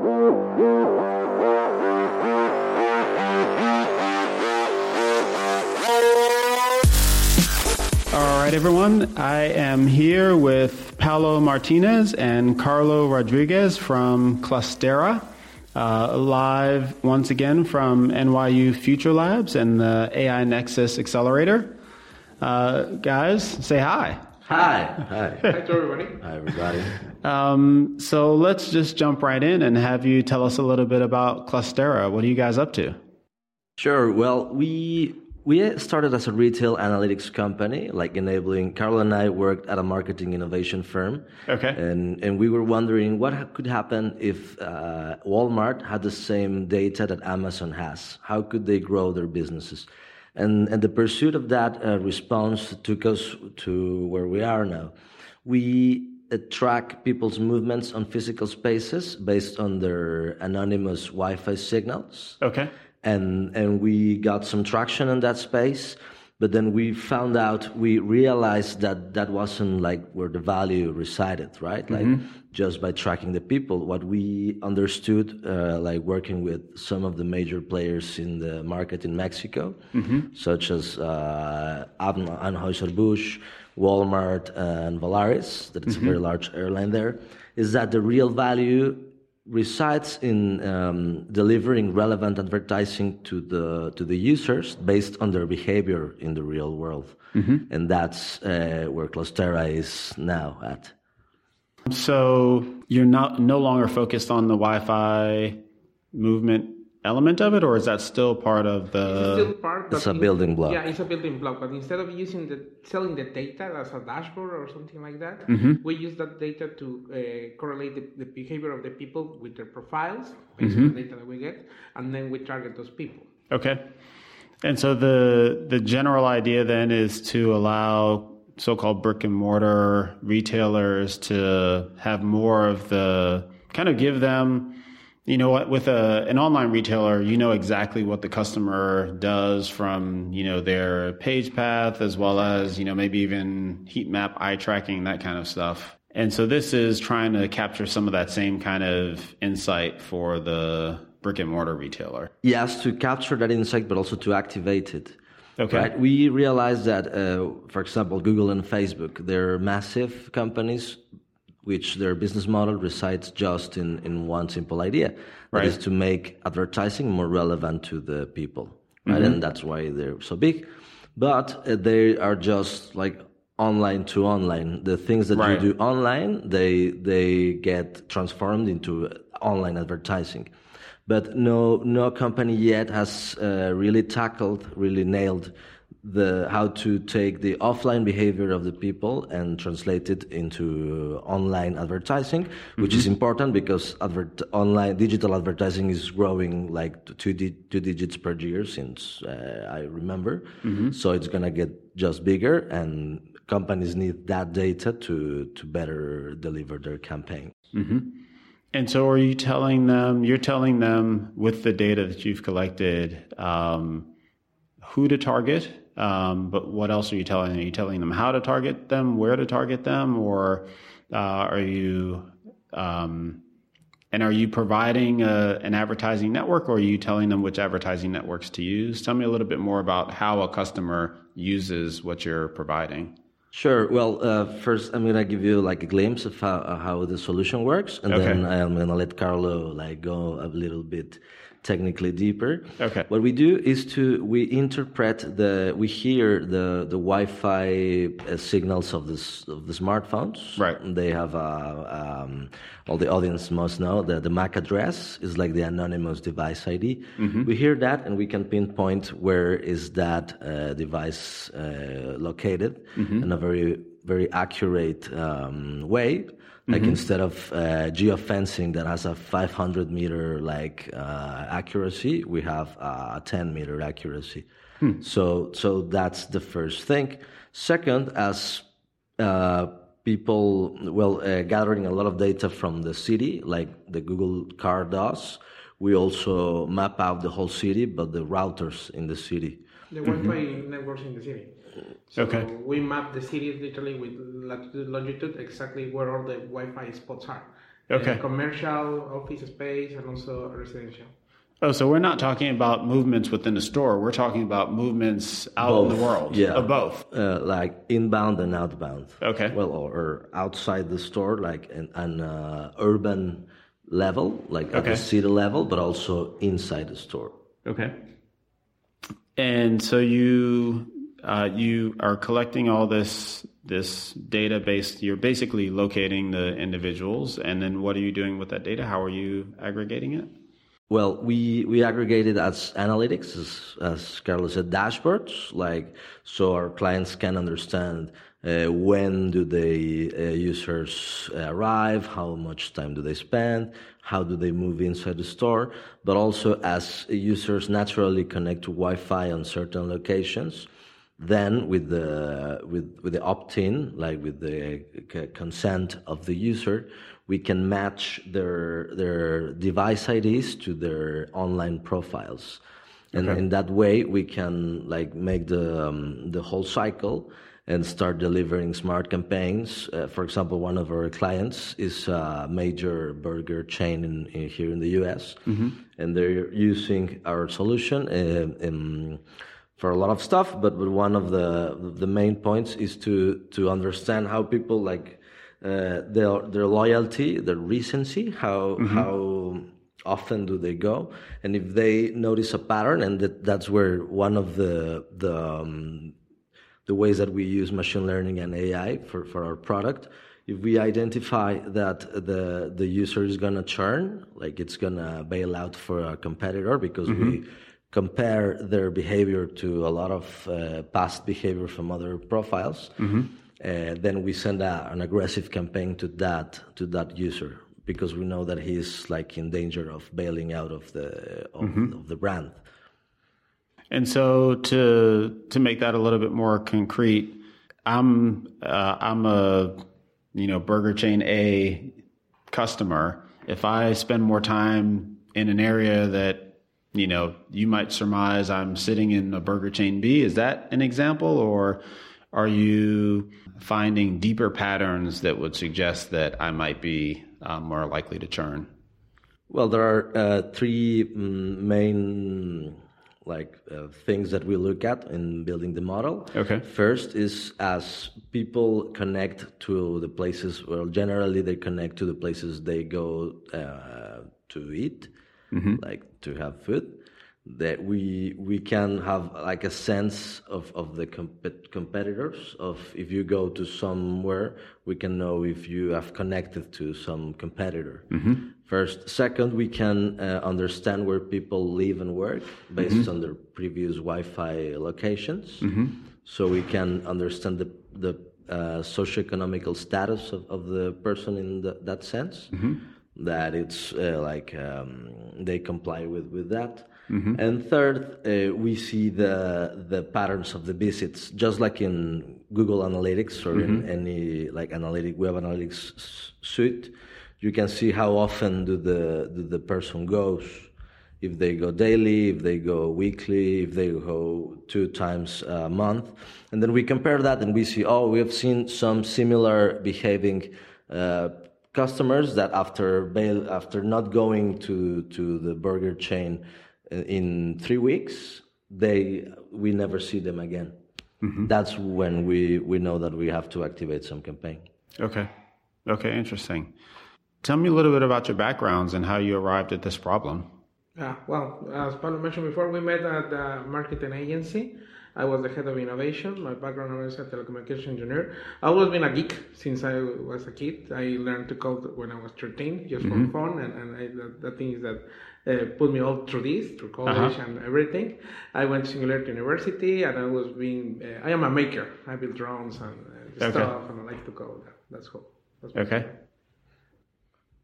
All right, everyone. I am here with Pablo Martinez and Carlo Rodriguez from Klustera, uh, live once again from NYU Future Labs and the AI Nexus Accelerator. Uh, guys, say hi. Hi. Hi. Hi to everybody. Hi, everybody. Um, so let's just jump right in and have you tell us a little bit about Klustera. What are you guys up to? Sure. Well, we we started as a retail analytics company, like enabling. Carlo and I worked at a marketing innovation firm. Okay. And and we were wondering what could happen if uh, Walmart had the same data that Amazon has. How could they grow their businesses? And and the pursuit of that uh, response took us to where we are now. We uh, track people's movements on physical spaces based on their anonymous Wi-Fi signals Okay. and and we got some traction in that space but then we found out we realized that that wasn't like where the value resided right? Like just by tracking the people. What we understood uh, like working with some of the major players in the market in mexico such as uh, anheuser-busch walmart and Volaris that is a very large airline there is that the real value resides in um, delivering relevant advertising to the to the users based on their behavior in the real world, and that's uh, where Klustera is now at. So you're not no longer focused on the Wi-Fi movement element of it, or is that still part of the? Still part, It's a in- building block. Yeah, it's a building block. But instead of using the selling the data as a dashboard or something like that, Mm-hmm. we use that data to uh, correlate the, the behavior of the people with their profiles based Mm-hmm. on the data that we get, and then we target those people. Okay. And so the the general idea then is to allow so-called brick and mortar retailers to have more of the kind of give them you know what with a an online retailer you know exactly what the customer does from you know their page path as well as you know maybe even heat map eye tracking that kind of stuff and so this is trying to capture some of that same kind of insight for the brick and mortar retailer Yes, to capture that insight, but also to activate it. Okay. Right? We realize that, uh, for example, Google and Facebook, they're massive companies, which their business model resides just in, in one simple idea. that Right. is to make advertising more relevant to the people. Right? Mm-hmm. And that's why they're so big. But uh, they are just like online to online. The things that Right. you do online, they they get transformed into online advertising. But no no company yet has uh, really tackled, really nailed the how to take the offline behavior of the people and translate it into online advertising, which is important because advert, online digital advertising is growing like two, di- two digits per year since uh, I remember. So it's gonna get just bigger, and companies need that data to to better deliver their campaign. And so, are you telling them? You're telling them with the data that you've collected, um, who to target. Um, but what else are you telling them? Are you telling them how to target them, where to target them, or uh, are you? Um, and are you providing a, an advertising network, or are you telling them which advertising networks to use? Tell me a little bit more about how a customer uses what you're providing. Sure. Well, uh, first I'm gonna give you like a glimpse of how, uh, how the solution works, and Okay. then I'm gonna let Carlo like go a little bit technically deeper. Okay. What we do is to we interpret the we hear the the Wi-Fi uh, signals of this of the smartphones. Right. They have uh, um, all the audience must know that the MAC address is like the anonymous device ID. We hear that and we can pinpoint where is that uh, device uh, located in a very very accurate um, way. Like instead of uh, geofencing that has a 500 meter like uh, accuracy, we have uh, a 10 meter accuracy. So so that's the first thing. Second, as uh, people well uh, gathering a lot of data from the city, like the Google car does. We also map out the whole city, but the routers in the city. The Wi-Fi networks in the city. So Okay. we map the city literally with latitude, longitude, exactly where all the Wi-Fi spots are, Okay. uh, commercial office space and also residential. Oh, so we're not talking about movements within the store. We're talking about movements out in the world. yeah. Of both. Uh, like inbound and outbound. Okay. Well, or, or outside the store, like an, an uh, urban level, like at the city level, but also inside the store. Okay. And so you uh, you are collecting all this this database. You're basically locating the individuals, and then what are you doing with that data? How are you aggregating it? Well, we, we aggregate it as analytics, as, as Carlos said, dashboards, like so our clients can understand uh, when do they uh, users arrive, how much time do they spend, how do they move inside the store, but also as users naturally connect to Wi-Fi on certain locations, then with the with with the opt-in, like with the c- consent of the user, we can match their their device IDs to their online profiles, and in that way we can like make the um, the whole cycle and start delivering smart campaigns. Uh, for example, one of our clients is a major burger chain in, in here in the U.S. and they're using our solution. Uh, in, for a lot of stuff, but, but one of the the main points is to to understand how people like uh, their their loyalty, their recency, how how often do they go, and if they notice a pattern, and that, that's where one of the the um, the ways that we use machine learning and AI for, for our product. If we identify that the the user is gonna churn, like it's gonna bail out for a competitor because we compare their behavior to a lot of uh, past behavior from other profiles, uh, then we send a, an aggressive campaign to that to that user because we know that he's like in danger of bailing out of the of, of the brand. And so to to make that a little bit more concrete, I'm uh, I'm a you know Burger Chain A customer. If I spend more time in an area that you know you might surmise I'm sitting in a Burger Chain B, is that an example, or are you finding deeper patterns that would suggest that I might be uh, more likely to churn? Well, there are uh, three mm, main like uh, things that we look at in building the model. Okay. First is as people connect to the places. Well, generally they connect to the places they go uh, to eat, like to have food. That we we can have like a sense of of the comp- competitors. Of if you go to somewhere, we can know if you have connected to some competitor. First, second, we can uh, understand where people live and work based on their previous Wi-Fi locations. So we can understand the the uh, socioeconomical status of, of the person in the, that sense. That it's uh, like um, they comply with with that. And third, uh, we see the the patterns of the visits, just like in Google Analytics or in any like analytic web analytics suite you can see how often do the do the person goes. If they go daily if they go weekly if they go two times a month. And then we compare that and we see oh we have seen some similar behaving uh, customers that after bail after not going to to the burger chain in- in three weeks they we never see them again. That's when we we know that we have to activate some campaign. Okay. Okay, interesting. Tell me a little bit about your backgrounds and how you arrived at this problem. Yeah, well, as Pablo mentioned before, we met at the marketing agency. I was the head of innovation. My background was a telecommunication engineer. I've always been a geek since I was a kid. I learned to code when I was 13, just for fun, and, and I, thing is that uh, put me all through this, through college and everything. I went to Singularity University, and I was being. Uh, I am a maker. I build drones and uh, Okay. stuff, and I like to code. That's cool. That's Okay.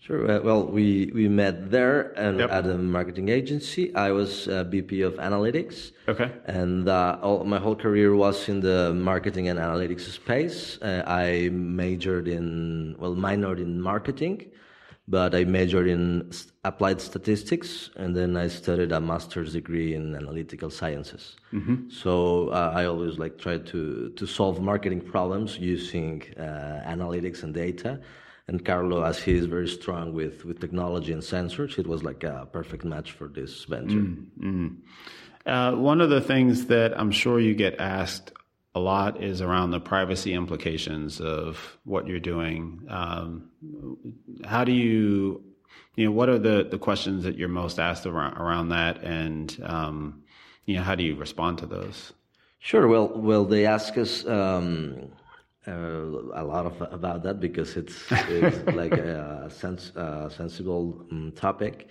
Sure. Uh, well, we, we met there and Yep. at a marketing agency. I was uh, VP of analytics. Okay. And uh, all, my whole career was in the marketing and analytics space. Uh, I majored in, well, minored in marketing, but I majored in applied statistics, and then I studied a master's degree in analytical sciences. So uh, I always like try to to solve marketing problems using uh, analytics and data. And Carlo, as he is very strong with, with technology and sensors, it was like a perfect match for this venture. Mm-hmm. Uh, one of the things that I'm sure you get asked a lot is around the privacy implications of what you're doing. Um, how do you, you know, what are the, the questions that you're most asked around, around that, and um, you know, how do you respond to those? Sure. Well, well, they ask us um, uh, a lot of about that because it's it's like a sens- uh, sensible um, topic.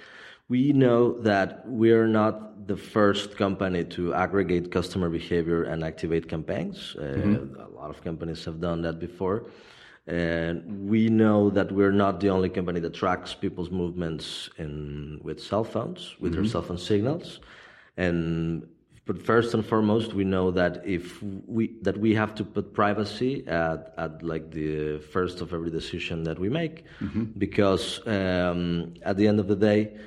We know that we're not the first company to aggregate customer behavior and activate campaigns. Uh, mm-hmm. A lot of companies have done that before. And we know that we're not the only company that tracks people's movements in, with cell phones, with mm-hmm. their cell phone signals. And but first and foremost, we know that if we that we have to put privacy at, at like the first of every decision that we make, mm-hmm. because um, at the end of the day,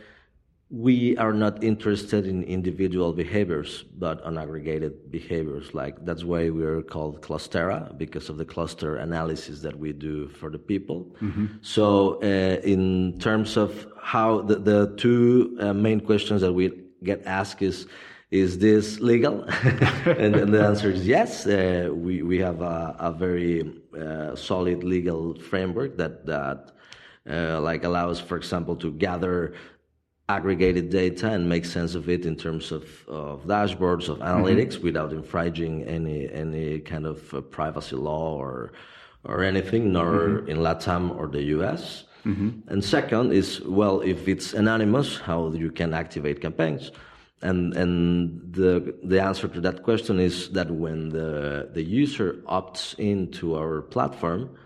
we are not interested in individual behaviors, but on aggregated behaviors. Like that's why we're called Klustera because of the cluster analysis that we do for the people. Mm-hmm. So, uh, in terms of how the, the two uh, main questions that we get asked is is this legal? and, and, the answer is yes. Uh, we, we have a, a very uh, solid legal framework that, that uh, like allows, for example, to gather aggregated data and make sense of it in terms of, of dashboards, of analytics mm-hmm. without infringing any, any kind of uh, privacy law or, or anything, nor mm-hmm. in LATAM or the US. Mm-hmm. And second is, well, if it's anonymous, how you can activate campaigns and and the the answer to that question is that when the the user opts into our platform,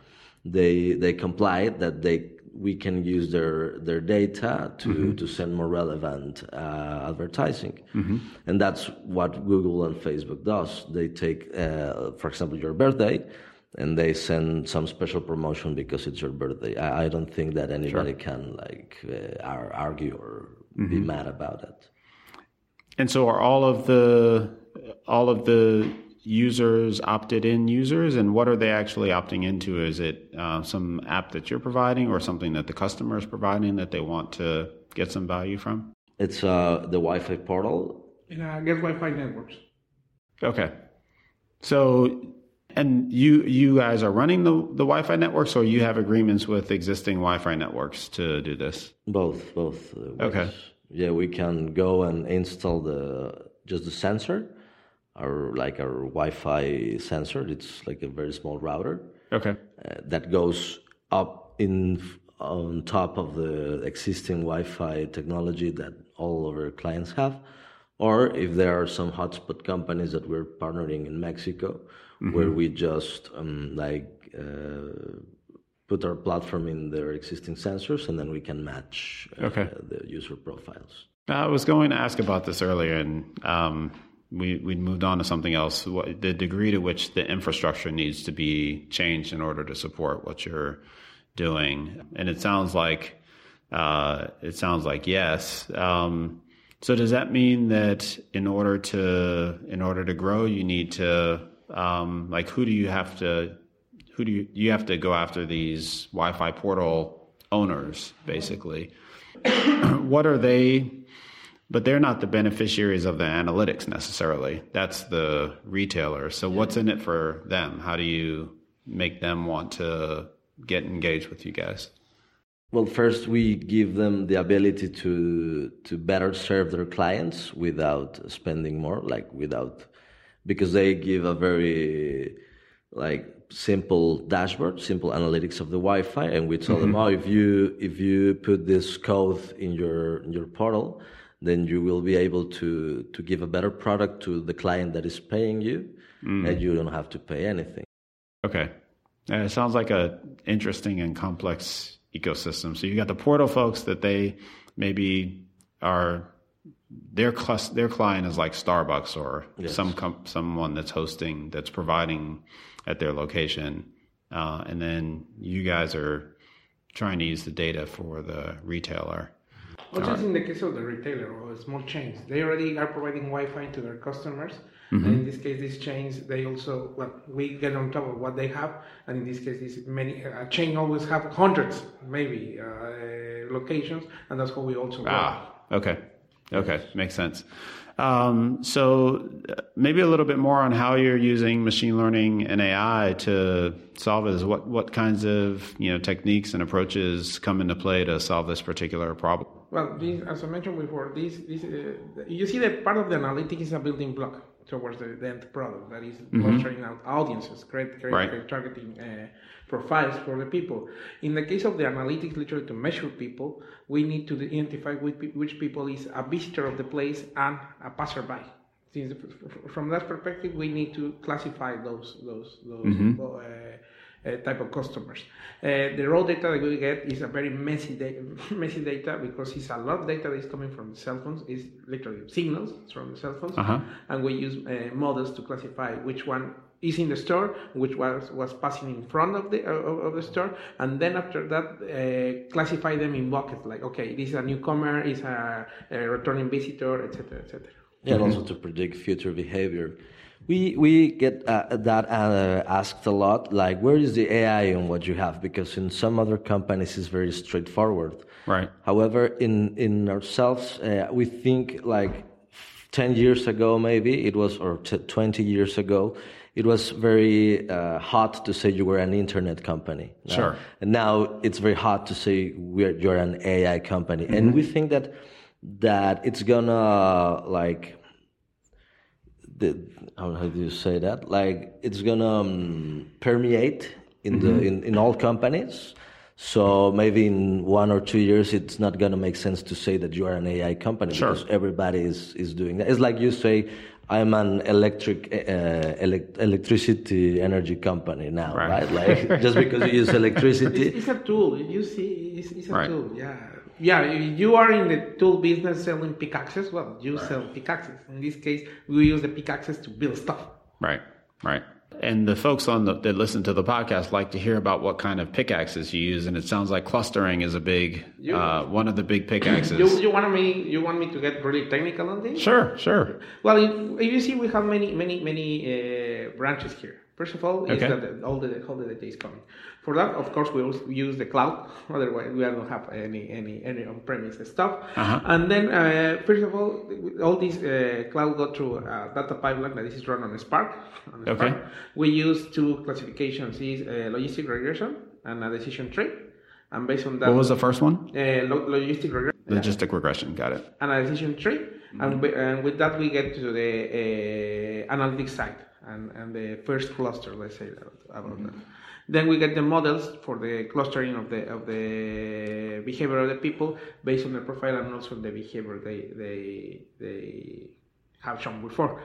they they comply that they we can use their their data to mm-hmm. to send more relevant uh, advertising, mm-hmm. and that's what Google and Facebook does. They take, uh, for example, your birthday, and they send some special promotion because it's your birthday. I, I don't think that anybody sure. can like uh, argue or mm-hmm. be mad about it. And so are all of the all of the users opted in users? And what are they actually opting into? Is it uh, some app that you're providing or something that the customer is providing that they want to get some value from? It's uh, the wi-fi portal. In uh, get wi-fi networks. Okay. So and you you guys are running the, the wi-fi networks or you have agreements with existing wi-fi networks to do this? Both both uh, okay yeah, we can go and install the just the sensor, or like our Wi-Fi sensor. It's like a very small router. Okay. Uh, that goes up in on top of the existing Wi-Fi technology that all of our clients have. Or if there are some hotspot companies that we're partnering in Mexico, mm-hmm. where we just um, like uh, put our platform in their existing sensors, and then we can match uh, okay. the user profiles. I was going to ask about this earlier, and um, we we moved on to something else. What, the degree to which the infrastructure needs to be changed in order to support what you're doing, and it sounds like uh, it sounds like yes. Um, so does that mean that in order to in order to grow, you need to um, like who do you have to who do you you have to go after these Wi-Fi portal owners basically. what are they? But they're not the beneficiaries of the analytics necessarily. That's the retailer. So what's in it for them? How do you make them want to get engaged with you guys? Well, first we give them the ability to to better serve their clients without spending more, like without because they give a very like simple dashboard, simple analytics of the Wi-Fi, and we tell mm-hmm. them, oh, if you if you put this code in your in your portal, then you will be able to to give a better product to the client that is paying you, mm. and you don't have to pay anything. Okay, it sounds like a interesting and complex ecosystem. So you got the portal folks that they maybe are their class, their client is like Starbucks or yes. some com- someone that's hosting that's providing at their location, uh, and then you guys are trying to use the data for the retailer. Well, just in the case of the retailer or small chains, they already are providing Wi-Fi to their customers, And in this case, these chains they also well we get on top of what they have, and in this case, this many a chain always have hundreds maybe uh, locations, and that's how we also work. Ah, okay. Okay, makes sense. Um, so uh, maybe a little bit more on how you're using machine learning and AI to solve this. What what kinds of you know techniques and approaches come into play to solve this particular problem? Well, this, as I mentioned before, this, this uh, you see that part of the analytics is a building block towards the, the end product that is clustering out audiences, create, create, Right. create targeting uh, profiles for the people. In the case of the analytics, literally to measure people, we need to identify which, which people is a visitor of the place and a passerby. Since from that perspective, we need to classify those those those uh, uh, type of customers. Uh, the raw data that we get is a very messy, da- messy data because it's a lot of data that is coming from the cell phones. It's literally signals from the cell phones, Uh-huh. and we use uh, models to classify which one is in the store, which was was passing in front of the of, of the store, and then after that uh, classify them in buckets. Like okay, this is a newcomer, is a, a returning visitor, etc., etc. Yeah, and also to predict future behavior. We we get uh, that uh, asked a lot. Like, where is the AI on what you have? Because in some other companies, it's very straightforward. Right. However, in in ourselves, uh, we think like ten years ago, maybe it was, or t- twenty years ago, it was very uh, hot to say you were an internet company. Sure. And now it's very hot to say we're you're an AI company, and we think that that it's gonna like the how, how do you say that? Like it's gonna um, permeate in the in, in all companies. So maybe in one or two years, it's not gonna make sense to say that you are an AI company Sure. because everybody is is doing that. It's like you say. I'm an electric uh, elec- electricity energy company now, Right. right? Like just because you use electricity, It's, it's a tool. You see, it's, it's a Right. tool. Yeah, yeah. if You are in the tool business selling pickaxes. Well, you sell pickaxes. In this case, we use the pickaxes to build stuff. Right. Right. And the folks on the that listen to the podcast like to hear about what kind of pickaxes you use, and it sounds like clustering is a big You- uh, one of the big pickaxes. You, you want me? You want me to get really technical on this? sure, sure. Well, if you see, we have many, many, many uh, branches here. First of all, is that the, all the all the data is coming. For that, of course, we also use the cloud. Otherwise, we don't have any any any on-premise stuff. Uh-huh. And then, uh, first of all, all these uh, cloud go through a data pipeline that is run on Spark. On Okay. We use two classifications: is uh, logistic regression and a decision tree. And based on that, What was the first one? uh, lo- logistic regression Logistic regression. Got it. and a decision tree, and, we, and with that we get to the uh, analytics side and, and the first cluster. Let's say that, about that. Mm-hmm. Then we get the models for the clustering of the of the behavior of the people based on the profile and also the behavior they they they have shown before.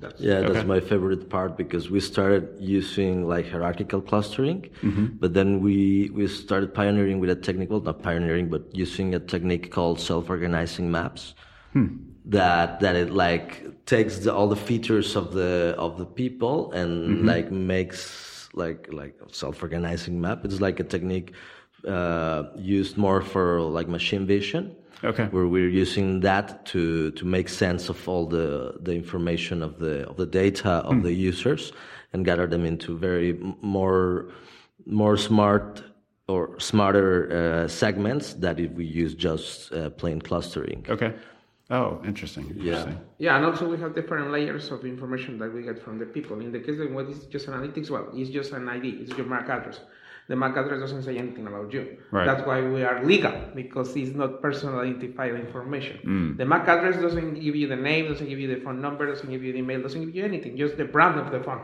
That's Yeah, that's my favorite part because we started using like hierarchical clustering, mm-hmm. but then we we started pioneering with a technical, not pioneering, but using a technique called self-organizing maps. Hmm. That that it like takes the, all the features of the of the people and like makes like like a self-organizing map. It's like a technique uh, used more for like machine vision Okay. where we're using that to to make sense of all the the information of the of the data of the users and gather them into very more more smart or smarter uh, segments that if we use just uh, plain clustering. Okay. Oh, interesting. Interesting. Yeah, and also we have different layers of information that we get from the people. In the case of what is just analytics, well, it's just an ID, it's your MAC address. The MAC address doesn't say anything about you. Right. That's why we are legal because it's not personal identified information. The MAC address doesn't give you the name, doesn't give you the phone number, doesn't give you the email, doesn't give you anything, just the brand of the phone.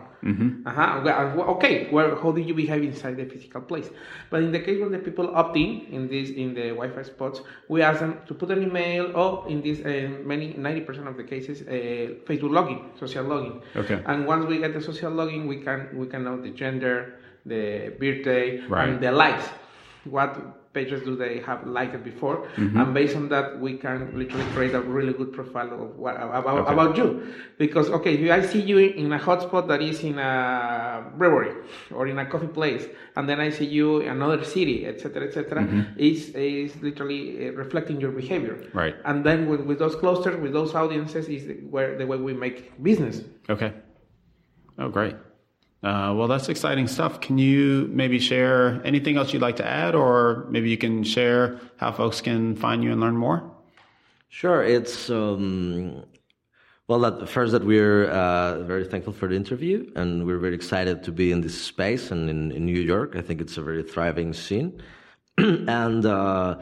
Uh-huh. Well, well, Okay, well, how do you behave inside the physical place? But in the case when the people opt in in this in the Wi-Fi spots, we ask them to put an email, or in this uh, many ninety percent of the cases, uh, Facebook login, social login. Okay. And once we get the social login, we can we can know the gender, the birthday, Right. and the likes. What pages do they have liked before, and based on that, we can literally create a really good profile of what about Okay. about you, because okay, if I see you in a hotspot that is in a brewery or in a coffee place, and then I see you in another city, etc., etc., is is literally uh, reflecting your behavior, Right. And then with, with those clusters, with those audiences, is where the way we make business. Okay. Oh, great. Uh, well, that's exciting stuff. Can you maybe share anything else you'd like to add, or maybe you can share how folks can find you and learn more? Sure, it's um, well. That, first, that we're uh, very thankful for the interview, and we're very excited to be in this space and in, in New York. I think it's a very thriving scene, and uh,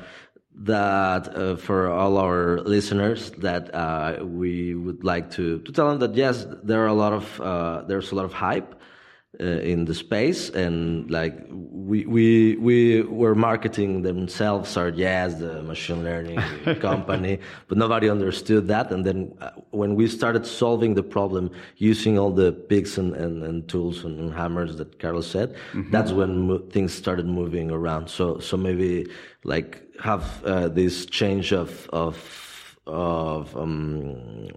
that uh, for all our listeners, that uh, we would like to to tell them that yes, there are a lot of uh, there's a lot of hype uh, in the space and like we we we were marketing themselves are yes the machine learning company but nobody understood that and then uh, when we started solving the problem using all the picks and, and, and tools and, and hammers that Carlos said that's when mo- things started moving around. So so maybe like have uh, this change of of of um,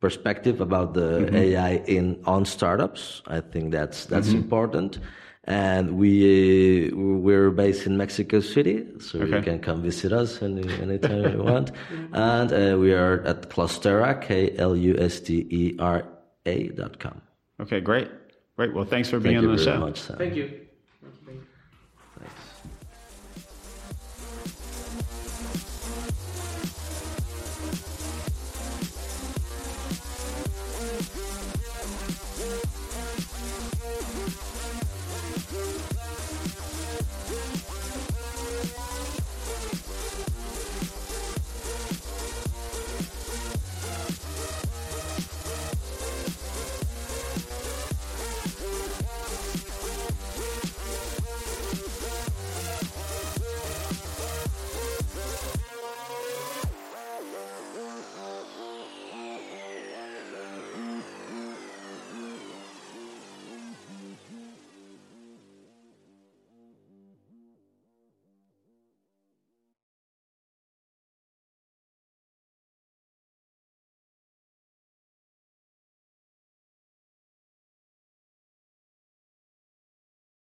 perspective about the mm-hmm. AI in on startups. I think that's that's mm-hmm. important. And we we're based in Mexico City, so you can come visit us any anytime you want. Mm-hmm. And uh, we are at Klustera, K L U S T E R A dot com. Okay, great. Great. Well, thanks for being Thank on you the very show. much, Sam. Thank you.